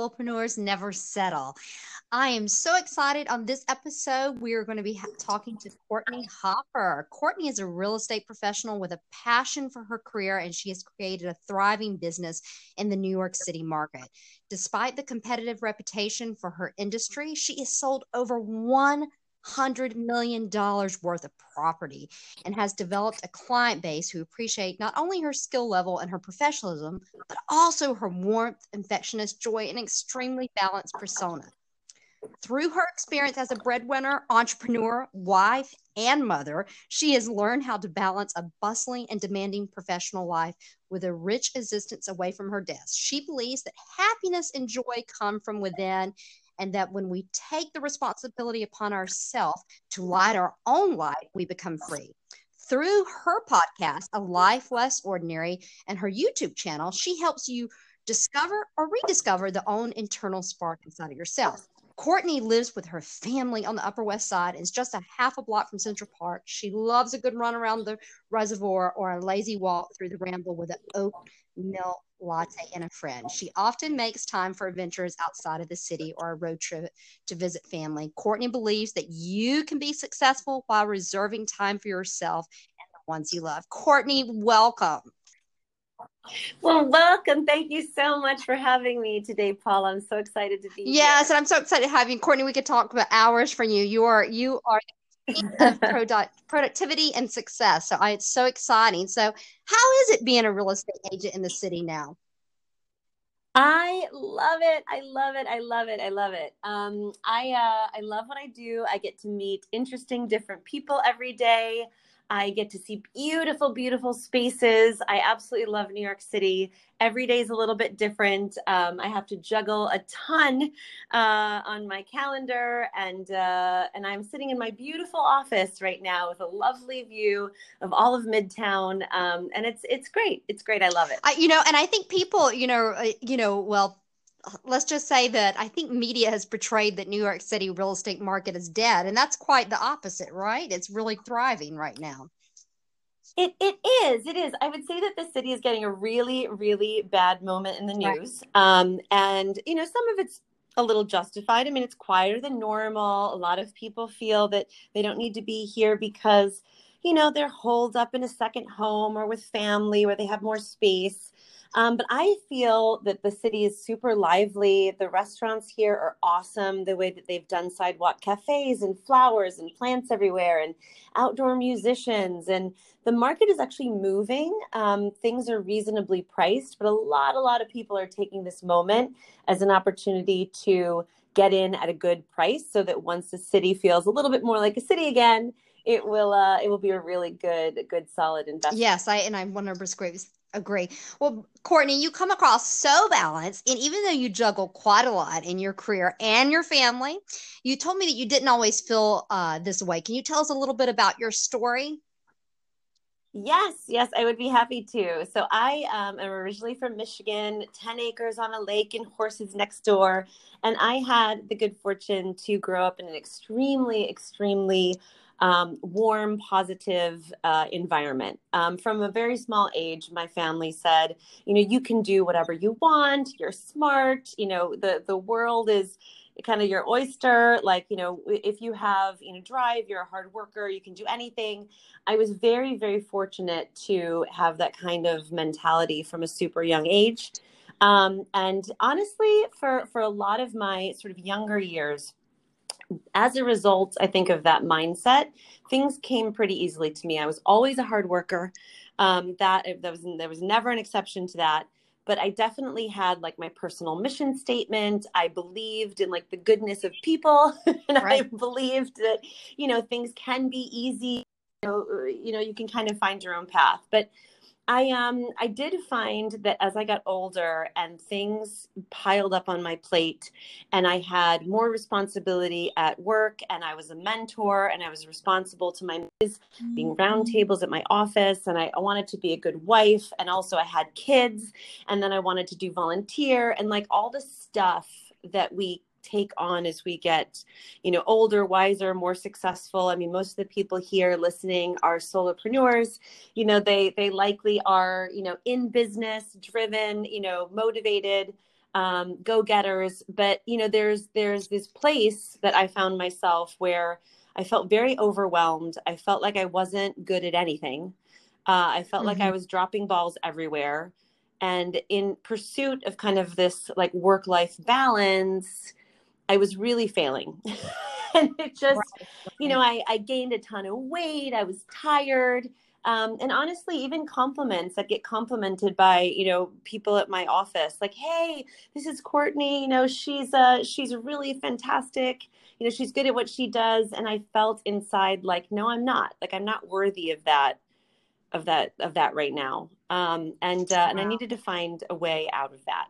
solopreneurs never settle. I am so excited on this episode. We are going to be talking to Courtney Hopper. Courtney is a real estate professional with a passion for her career, and she has created a thriving business in the New York City market. Despite the competitive reputation for her industry, she has sold over one hundred million dollars worth of property and has developed a client base who appreciate not only her skill level and her professionalism, but also her warmth, infectious joy, and extremely balanced persona. Through her experience as a breadwinner, entrepreneur, wife, and mother, she has learned how to balance a bustling and demanding professional life with a rich existence away from her desk. She believes that happiness and joy come from within and that when we take the responsibility upon ourselves to light our own light, we become free. Through her podcast, A Life Less Ordinary, and her YouTube channel, she helps you discover or rediscover the own internal spark inside of yourself. Courtney lives with her family on the Upper West Side is just a half a block from Central Park. She loves a good run around the reservoir or a lazy walk through the ramble with an oat milk latte and a friend. She often makes time for adventures outside of the city or a road trip to visit family. Courtney believes that you can be successful while reserving time for yourself and the ones you love. Courtney, welcome. Well, welcome. Thank you so much for having me today, Paul. I'm so excited to be yes, here. Yes, and I'm so excited to have you. Courtney, we could talk about hours from you. You are you are of product, productivity and success. So I, it's so exciting. So how is it being a real estate agent in the city now? I love it. I love it. I love it. I love it. Um, I uh, I love what I do. I get to meet interesting, different people every day. I get to see beautiful, beautiful spaces. I absolutely love New York City. Every day is a little bit different. Um, I have to juggle a ton uh, on my calendar, and uh, and I'm sitting in my beautiful office right now with a lovely view of all of Midtown, um, and it's it's great. It's great. I love it. I, you know, and I think people, you know, uh, you know, well, let's just say that I think media has portrayed that New York City real estate market is dead, and that's quite the opposite, right? It's really thriving right now. It it is. It is. I would say that the city is getting a really really bad moment in the news, right. um, and you know some of it's a little justified. I mean, it's quieter than normal. A lot of people feel that they don't need to be here because you know they're holed up in a second home or with family where they have more space. Um, but I feel that the city is super lively. The restaurants here are awesome. The way that they've done sidewalk cafes and flowers and plants everywhere and outdoor musicians. And the market is actually moving. Um, things are reasonably priced, but a lot, a lot of people are taking this moment as an opportunity to get in at a good price so that once the city feels a little bit more like a city again, it will uh, it will be a really good good solid investment. Yes, I and I 100% agree. Well, Courtney, you come across so balanced, and even though you juggle quite a lot in your career and your family, you told me that you didn't always feel uh, this way. Can you tell us a little bit about your story? Yes, yes, I would be happy to. So I um, am originally from Michigan, 10 acres on a lake and horses next door. And I had the good fortune to grow up in an extremely, extremely um, warm, positive uh, environment. Um, from a very small age, my family said, you know, you can do whatever you want. You're smart. You know, the the world is kind of your oyster like you know if you have you know drive you're a hard worker you can do anything i was very very fortunate to have that kind of mentality from a super young age um, and honestly for for a lot of my sort of younger years as a result, I think of that mindset, things came pretty easily to me. I was always a hard worker. Um, that there was there was never an exception to that. But I definitely had like my personal mission statement. I believed in like the goodness of people, and right. I believed that you know things can be easy. You know, you know, you can kind of find your own path. But I um I did find that as I got older and things piled up on my plate and I had more responsibility at work and I was a mentor and I was responsible to my being roundtables at my office and I, I wanted to be a good wife and also I had kids and then I wanted to do volunteer and like all the stuff that we take on as we get you know older wiser more successful. I mean most of the people here listening are solopreneurs. You know they they likely are you know in business driven you know motivated um, go-getters. But you know there's there's this place that i found myself where i felt very overwhelmed. I felt like i wasn't good at anything. Uh, i felt mm-hmm. like i mm-hmm. was dropping balls everywhere. And in pursuit of kind of this like work life balance i was really failing. And it just right. you know I, I gained a ton of weight i was tired. Um, and honestly even compliments that get complimented by you know people at my office like hey this is courtney you know she's uh she's really fantastic. You know she's good at what she does. And i felt inside like no i'm not. Like i'm not worthy of that of that of that right now. Um and uh, wow. and i needed to find a way out of that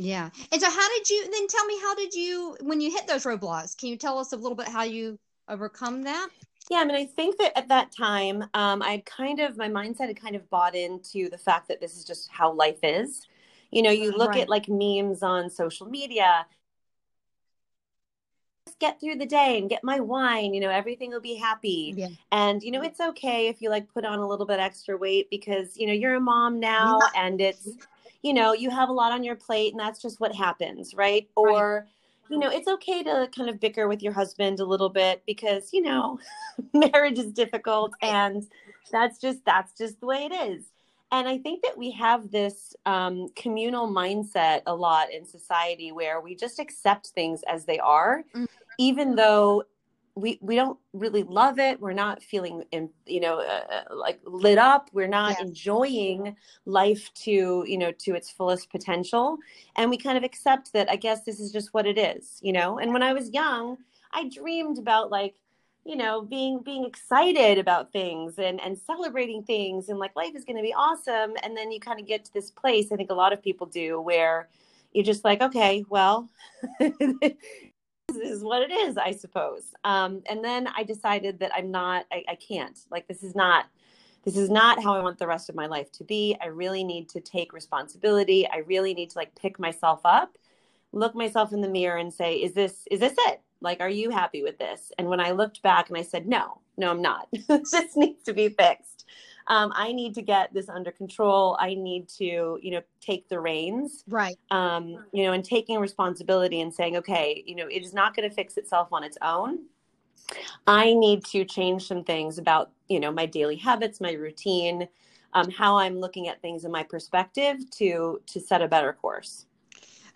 yeah and so how did you then tell me how did you when you hit those roadblocks can you tell us a little bit how you overcome that yeah, I mean, I think that at that time, um, I kind of my mindset had kind of bought into the fact that this is just how life is. You know, you look right. at like memes on social media. Just get through the day and get my wine. You know, everything will be happy. Yeah. And you know, it's okay if you like put on a little bit extra weight because you know you're a mom now, yeah. and it's you know you have a lot on your plate, and that's just what happens, right? Or right you know, it's okay to kind of bicker with your husband a little bit because, you know, marriage is difficult and that's just that's just the way it is. And I think that we have this um, communal mindset a lot in society where we just accept things as they are, mm-hmm. even though we we don't really love it. We're not feeling in, you know uh, uh, like lit up. We're not yeah. enjoying life to you know to its fullest potential. And we kind of accept that i guess this is just what it is you know? And when i was young i dreamed about like you know being being excited about things and and celebrating things and like life is going to be awesome. And then you kind of get to this place i think a lot of people do where you're just like okay well is what it is, I suppose. Um, and then I decided that I'm not, I, I can't. Like, this is not, this is not how I want the rest of my life to be. I really need to take responsibility. I really need to like pick myself up, look myself in the mirror and say, is this, is this it? Like, are you happy with this? And when I looked back and I said, no, no, I'm not. this needs to be fixed um, I need to get this under control. I need to, you know, take the reins. Right. Um, you know, and taking responsibility and saying, okay, you know, it is not going to fix itself on its own. I need to change some things about, you know, my daily habits, my routine, um, how I'm looking at things in my perspective to to set a better course.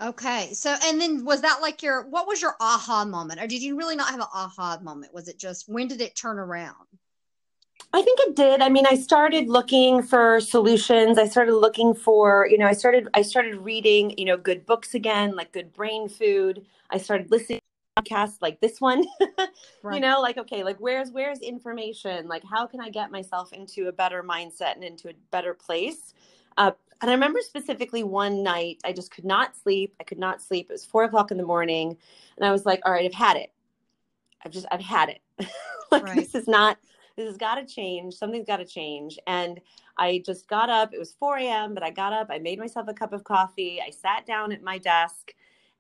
Okay. So, and then was that like your, what was your aha moment? Or did you really not have an aha moment? Was it just, when did it turn around? I think it did. I mean, I started looking for solutions. I started looking for, you know, I started I started reading, you know, good books again, like good brain food. I started listening to podcasts like this one. right. You know, like okay, like where's where's information? Like how can I get myself into a better mindset and into a better place? Uh, and I remember specifically one night I just could not sleep. I could not sleep. It was four o'clock in the morning, and I was like, "All right, I've had it. I've just I've had it. like right. this is not this has got to change. Something's got to change. And I just got up. It was 4 a.m., but I got up. I made myself a cup of coffee. I sat down at my desk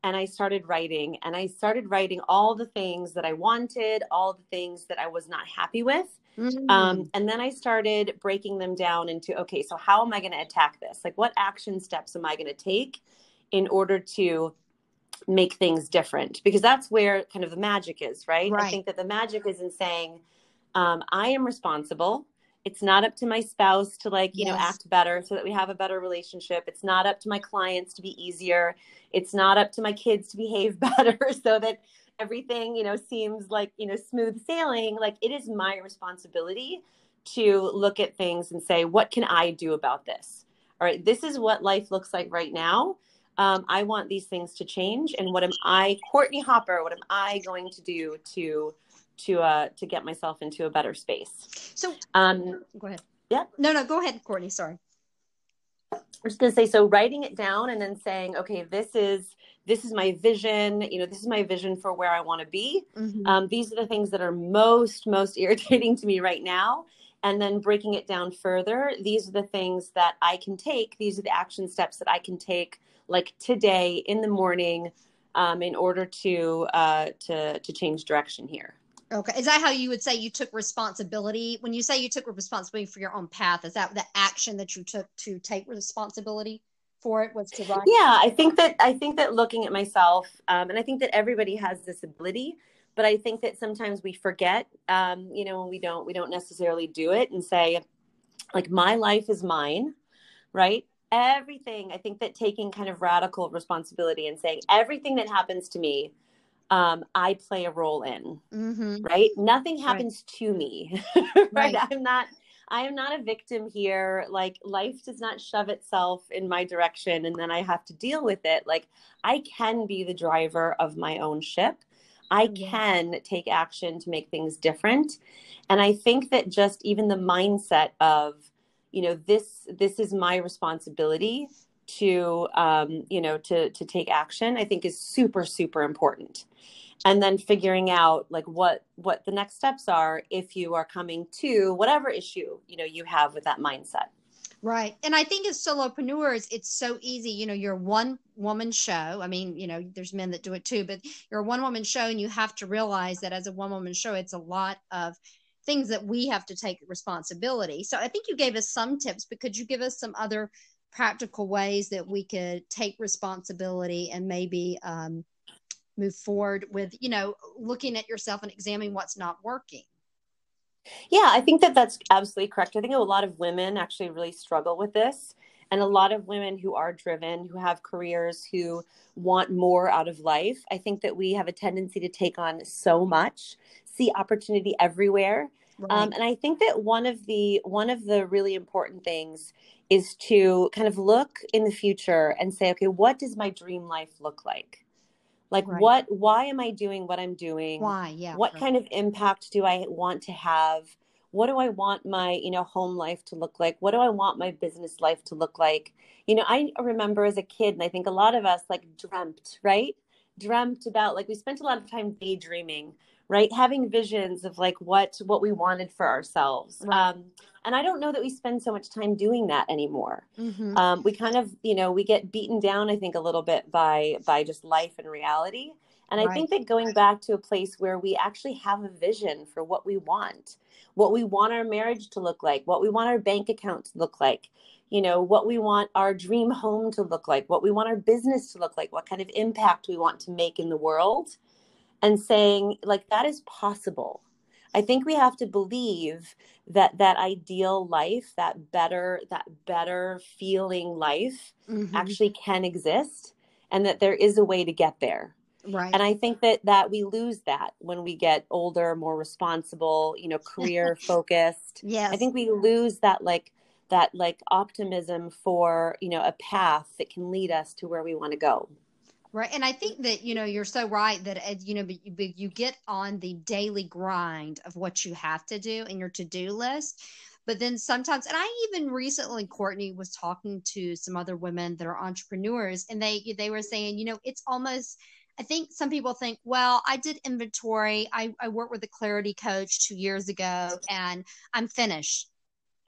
and I started writing. And I started writing all the things that I wanted, all the things that I was not happy with. Mm-hmm. Um, and then I started breaking them down into okay, so how am I going to attack this? Like, what action steps am I going to take in order to make things different? Because that's where kind of the magic is, right? right. I think that the magic is in saying, um, I am responsible. It's not up to my spouse to like, you yes. know, act better so that we have a better relationship. It's not up to my clients to be easier. It's not up to my kids to behave better so that everything, you know, seems like, you know, smooth sailing. Like it is my responsibility to look at things and say, what can I do about this? All right, this is what life looks like right now. Um, I want these things to change. And what am I, Courtney Hopper, what am I going to do to to uh to get myself into a better space. So um go ahead. Yeah. No, no, go ahead, Courtney. Sorry. I was gonna say so writing it down and then saying, okay, this is this is my vision, you know, this is my vision for where I want to be. Mm-hmm. Um, these are the things that are most, most irritating to me right now. And then breaking it down further, these are the things that I can take. These are the action steps that I can take, like today in the morning, um, in order to uh, to to change direction here. Okay. Is that how you would say you took responsibility? When you say you took responsibility for your own path, is that the action that you took to take responsibility for it was to run yeah i think that i think that looking at myself um, and i think that everybody has this ability but i think that sometimes we forget um, you know we don't we don't necessarily do it and say like my life is mine right everything i think that taking kind of radical responsibility and saying everything that happens to me um, i play a role in mm-hmm. right nothing happens right. to me right? right i'm not I am not a victim here. Like life does not shove itself in my direction and then I have to deal with it. Like I can be the driver of my own ship. I can take action to make things different. And I think that just even the mindset of, you know, this this is my responsibility to um, you know, to to take action, I think is super, super important. And then figuring out like what what the next steps are if you are coming to whatever issue you know you have with that mindset. Right. And i think as solopreneurs it's so easy you know you're one woman show. I mean you know there's men that do it too but you're a one woman show and you have to realize that as a one woman show it's a lot of things that we have to take responsibility. So i think you gave us some tips but could you give us some other practical ways that we could take responsibility and maybe um, move forward with you know looking at yourself and examining what's not working. Yeah i think that that's absolutely correct. I think a lot of women actually really struggle with this and a lot of women who are driven who have careers who want more out of life i think that we have a tendency to take on so much see opportunity everywhere. Right. um, and i think that one of the one of the really important things is to kind of look in the future and say okay what does my dream life look like? Like right. what why am i doing what i'm doing? Why? Yeah what right. kind of impact do i want to have? What do i want my you know home life to look like? What do i want my business life to look like? You know i remember as a kid and i think a lot of us like dreamt right? Dreamt about like we spent a lot of time daydreaming right having visions of like what what we wanted for ourselves right. um, and i don't know that we spend so much time doing that anymore mm-hmm. um, we kind of you know we get beaten down i think a little bit by by just life and reality and right. i think that going back to a place where we actually have a vision for what we want what we want our marriage to look like what we want our bank account to look like you know what we want our dream home to look like what we want our business to look like what kind of impact we want to make in the world and saying like that is possible. I think we have to believe that that ideal life that better that better feeling life mm-hmm. actually can exist and that there is a way to get there. Right. And i think that that we lose that when we get older more responsible you know career focused. Yes. i think we lose that like that like optimism for you know a path that can lead us to where we want to go Right. And I think that, you know, you're so right that, uh, you know, you, you get on the daily grind of what you have to do in your to do list. But then sometimes, and I even recently, Courtney was talking to some other women that are entrepreneurs, and they they were saying, you know, it's almost I think some people think, well, I did inventory. I, I worked with a clarity coach two years ago and I'm finished.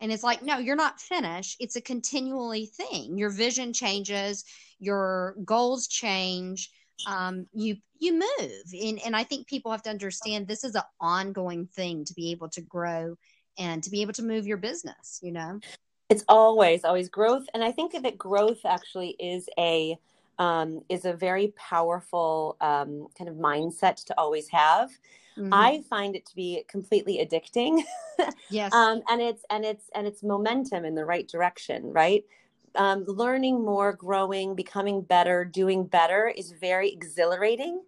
And it's like, no, you're not finished. It's a continually thing. Your vision changes, your goals change, um, you you move. And and I think people have to understand this is an ongoing thing to be able to grow and to be able to move your business, you know. It's always, always growth. And I think that growth actually is a um, is a very powerful um, kind of mindset to always have Mm-hmm. I find it to be completely addicting. yes. Um, and it's and it's and it's momentum in the right direction, right? Um, learning more, growing, becoming better, doing better is very exhilarating.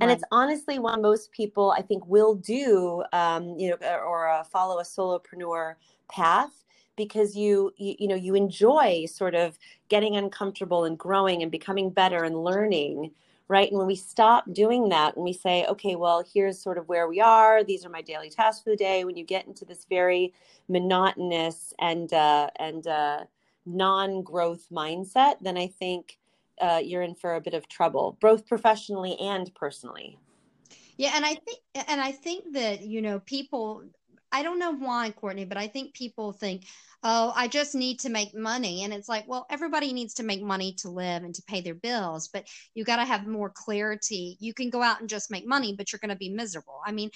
And right. it's honestly what most people, I think, will do, um, you know, or uh, follow a solopreneur path because you, you you know you enjoy sort of getting uncomfortable and growing and becoming better and learning right? And when we stop doing that, and we say, okay, well, here's sort of where we are, these are my daily tasks for the day, when you get into this very monotonous and uh, and uh, non-growth mindset, then I think uh, you're in for a bit of trouble, both professionally and personally. Yeah, and I think and I think that you know people I don't know why, Courtney, but I think people think, oh, I just need to make money. And it's like, well, everybody needs to make money to live and to pay their bills, but you got to have more clarity. You can go out and just make money, but you're going to be miserable. I mean,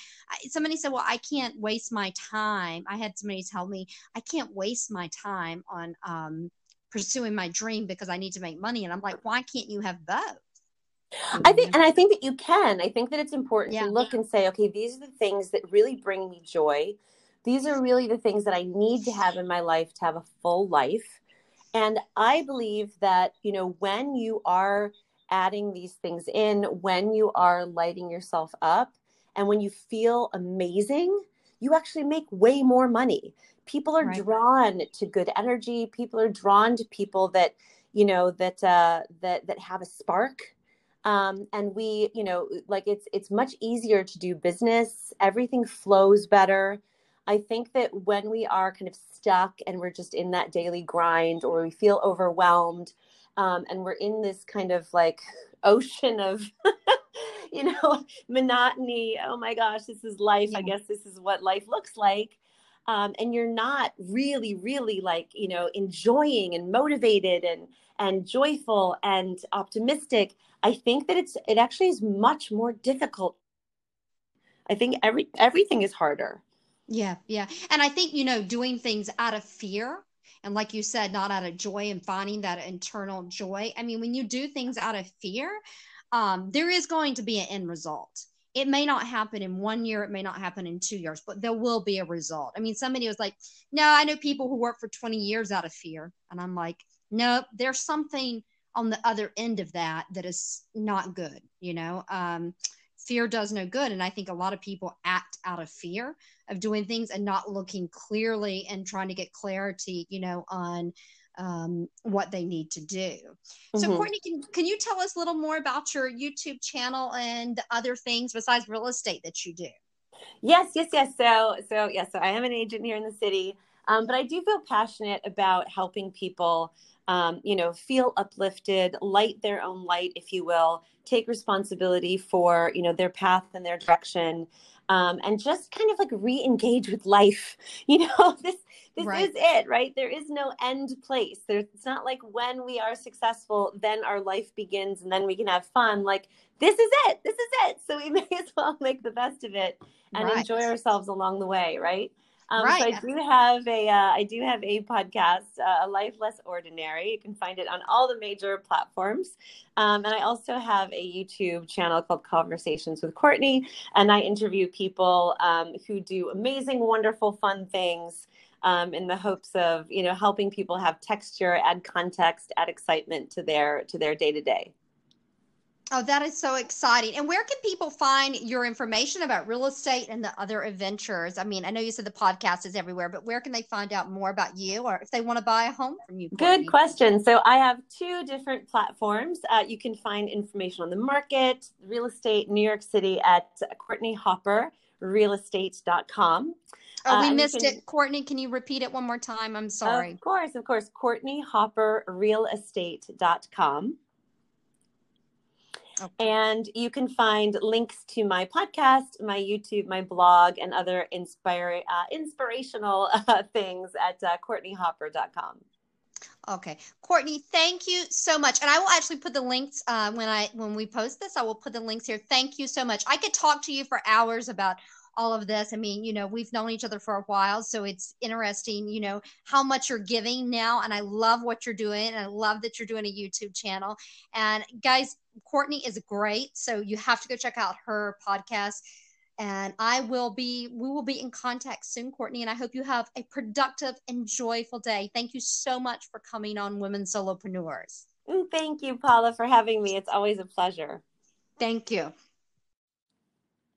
somebody said, well, I can't waste my time. I had somebody tell me, I can't waste my time on, um, pursuing my dream because I need to make money. And I'm like, why can't you have both? I think, and I think that you can. I think that it's important Yeah. to look and say, okay, these are the things that really bring me joy. These are really the things that I need to have in my life to have a full life. And I believe that, you know, when you are adding these things in, when you are lighting yourself up, and when you feel amazing, you actually make way more money. People are Right. drawn to good energy. People are drawn to people that, you know, that uh, that that have a spark um, and we you know like it's it's much easier to do business. Everything flows better. I think that when we are kind of stuck and we're just in that daily grind or we feel overwhelmed um, and we're in this kind of like ocean of you know monotony oh my gosh this is life. I guess this is what life looks like um, and you're not really really like you know enjoying and motivated and and joyful and optimistic I think that it's it actually is much more difficult. I think every everything is harder. Yeah, yeah. And I think, you know, doing things out of fear and like you said, not out of joy and finding that internal joy. I mean, when you do things out of fear, um, there is going to be an end result. It may not happen in one year, it may not happen in two years, but there will be a result. I mean, somebody was like, No, I know people who work for 20 years out of fear. And I'm like, Nope, there's something on the other end of that that is not good, you know? Um, fear does no good. And I think a lot of people act out of fear of doing things and not looking clearly and trying to get clarity, you know, on um, what they need to do. So, Mhm. Courtney, can, can you tell us a little more about your YouTube channel and the other things besides real estate that you do? Yes, yes, yes. So, so yes, so I am an agent here in the city, um, but I do feel passionate about helping people, um, you know, feel uplifted, light their own light, if you will, take responsibility for, you know, their path and their direction, um, and just kind of like re-engage with life. You know, this this Right. is it, right? There is no end place. There's it's not like when we are successful, then our life begins, and then we can have fun. Like this is it. This is it. So we may as well make the best of it and Right. enjoy ourselves along the way, right? Um, So I do have a uh, I do have a podcast, uh, a life less ordinary. You can find it on all the major platforms, um, and I also have a YouTube channel called Conversations with Courtney, and I interview people um, who do amazing, wonderful, fun things. Um, in the hopes of you know helping people have texture, add context, add excitement to their to their day to day. Oh, that is so exciting. And where can people find your information about real estate and the other adventures? I mean, I know you said the podcast is everywhere, but where can they find out more about you or if they want to buy a home from you? Courtney? Good question. So I have two different platforms. Uh, you can find information on the market, real estate, New York City at Courtney Hopper realestate.com. Oh, Uh, we you missed can- it. Courtney, can you repeat it one more time? I'm sorry. Of course, of course. Courtney Hopper realestate.com. Okay. And you can find links to my podcast, my YouTube, my blog, and other inspire, uh, inspirational uh, things at uh, CourtneyHopper.com. Okay, Courtney, thank you so much. And I will actually put the links uh, when I when we post this. I will put the links here. Thank you so much. I could talk to you for hours about all of this. I mean, you know, we've known each other for a while, so it's interesting, you know, how much you're giving now. And I love what you're doing. And I love that you're doing a YouTube channel. And guys, Courtney is great. So you have to go check out her podcast. And I will be, we will be in contact soon, Courtney. And I hope you have a productive and joyful day. Thank you so much for coming on Women Solopreneurs. Mm, Thank you, Paula, for having me. It's always a pleasure. Thank you.